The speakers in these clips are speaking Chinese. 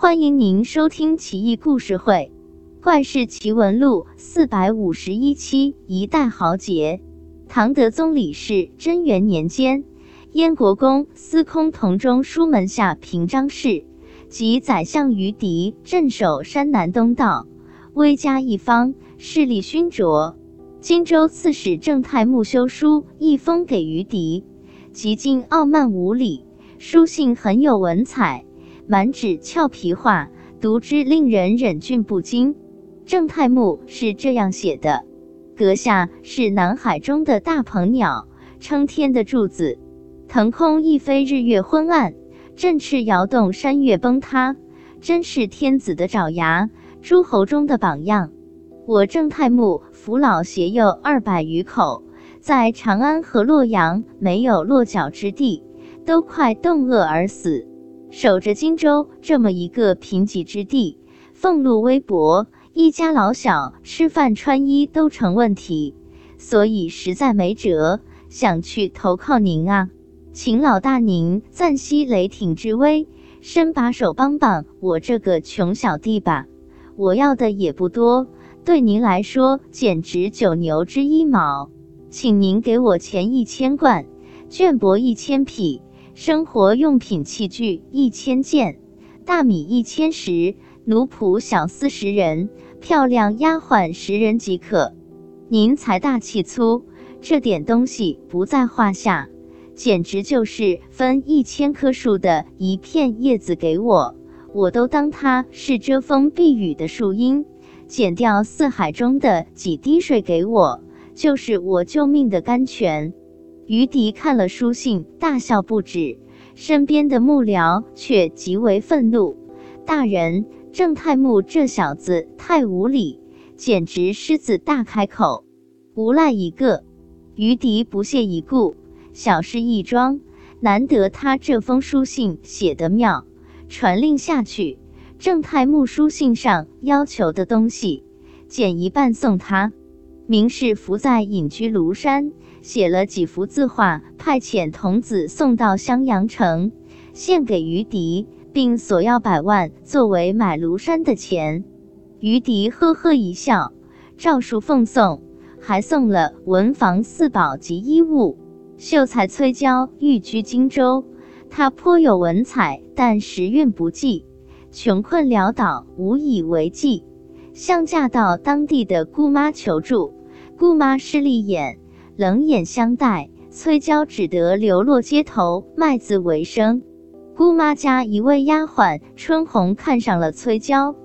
欢迎您收听《奇异故事会·怪事奇闻录》四百五十一期。一代豪杰，唐德宗李氏贞元年间，燕国公司空同中书门下平章事及宰相于狄镇守山南东道，威加一方，势力熏灼。荆州刺史郑泰木修书一封给于狄，极尽傲慢无礼，书信很有文采。满纸俏皮话，读之令人忍俊不禁。郑太木是这样写的：阁下是南海中的大鹏鸟，撑天的柱子，腾空一飞，日月昏暗，振翅摇动，山岳崩塌，真是天子的爪牙，诸侯中的榜样。我郑太木扶老携幼二百余口，在长安和洛阳没有落脚之地，都快冻饿而死。守着荆州这么一个贫瘠之地，俸禄微薄，一家老小吃饭穿衣都成问题，所以实在没辙，想去投靠您啊，请老大您暂息雷霆之威，伸把手帮帮我这个穷小弟吧。我要的也不多，对您来说简直九牛之一毛，请您给我钱一千贯，绢帛一千匹。生活用品器具一千件，大米一千石，奴仆小四十人，漂亮丫鬟十人即可。您财大气粗，这点东西不在话下，简直就是分一千棵树的一片叶子给我，我都当它是遮风避雨的树荫；减掉四海中的几滴水给我，就是我救命的甘泉。于迪看了书信，大笑不止，身边的幕僚却极为愤怒。大人，郑太木这小子太无礼，简直狮子大开口，无赖一个。于迪不屑一顾，小事一桩，难得他这封书信写得妙，传令下去。郑太木书信上要求的东西，减一半送他。明是伏在隐居庐山。写了几幅字画，派遣童子送到襄阳城，献给于迪，并索要百万作为买庐山的钱。于迪呵呵一笑，照数奉送，还送了文房四宝及衣物。秀才崔娇寓居荆州，他颇有文采，但时运不济，穷困潦倒，无以为继，向嫁到当地的姑妈求助，姑妈势利眼。冷眼相待，崔娇只得流落街头卖字为生。姑妈家一位丫鬟春红看上了崔娇，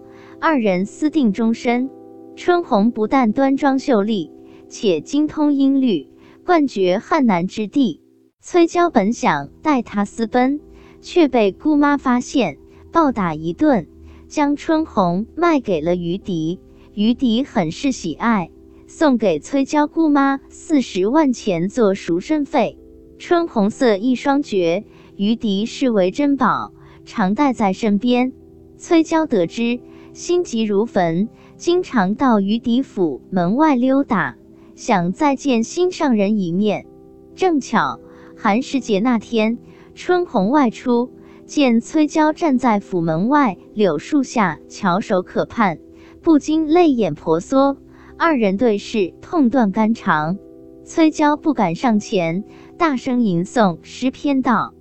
二人私定终身。春红不但端庄秀丽，且精通音律，冠绝汉南之地。崔娇本想带她私奔，却被姑妈发现，暴打一顿，将春红卖给了于迪。于迪很是喜爱。送给崔娇姑妈四十万钱做赎身费，春红色一双绝，于迪视为珍宝，常带在身边。崔娇得知，心急如焚，经常到于迪府门外溜达，想再见心上人一面。正巧寒食节那天，春红外出，见崔娇站在府门外柳树下翘首可盼，不禁泪眼婆娑。二人对视，痛断肝肠。崔娇不敢上前，大声吟诵诗篇道：“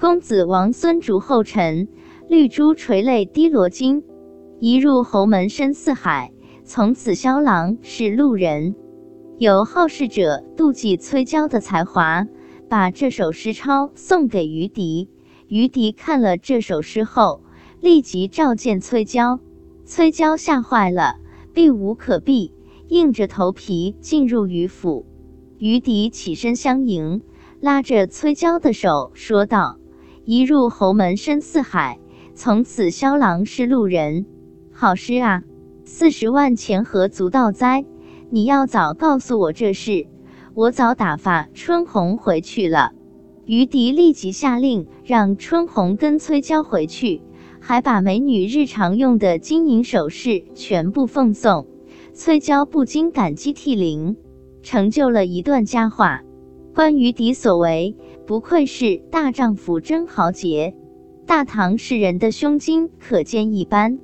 公子王孙逐后尘，绿珠垂泪滴罗巾。一入侯门深似海，从此萧郎是路人。”有好事者妒忌崔娇的才华，把这首诗抄送给于迪。于迪看了这首诗后，立即召见崔娇。崔娇吓坏了，避无可避。硬着头皮进入于府，于迪起身相迎，拉着崔娇的手说道：“一入侯门深似海，从此萧郎是路人。好诗啊！四十万钱何足道哉？你要早告诉我这事，我早打发春红回去了。”于迪立即下令，让春红跟崔娇回去，还把美女日常用的金银首饰全部奉送。崔娇不禁感激涕零，成就了一段佳话。关于敌所为，不愧是大丈夫真豪杰。大唐世人的胸襟可见一斑。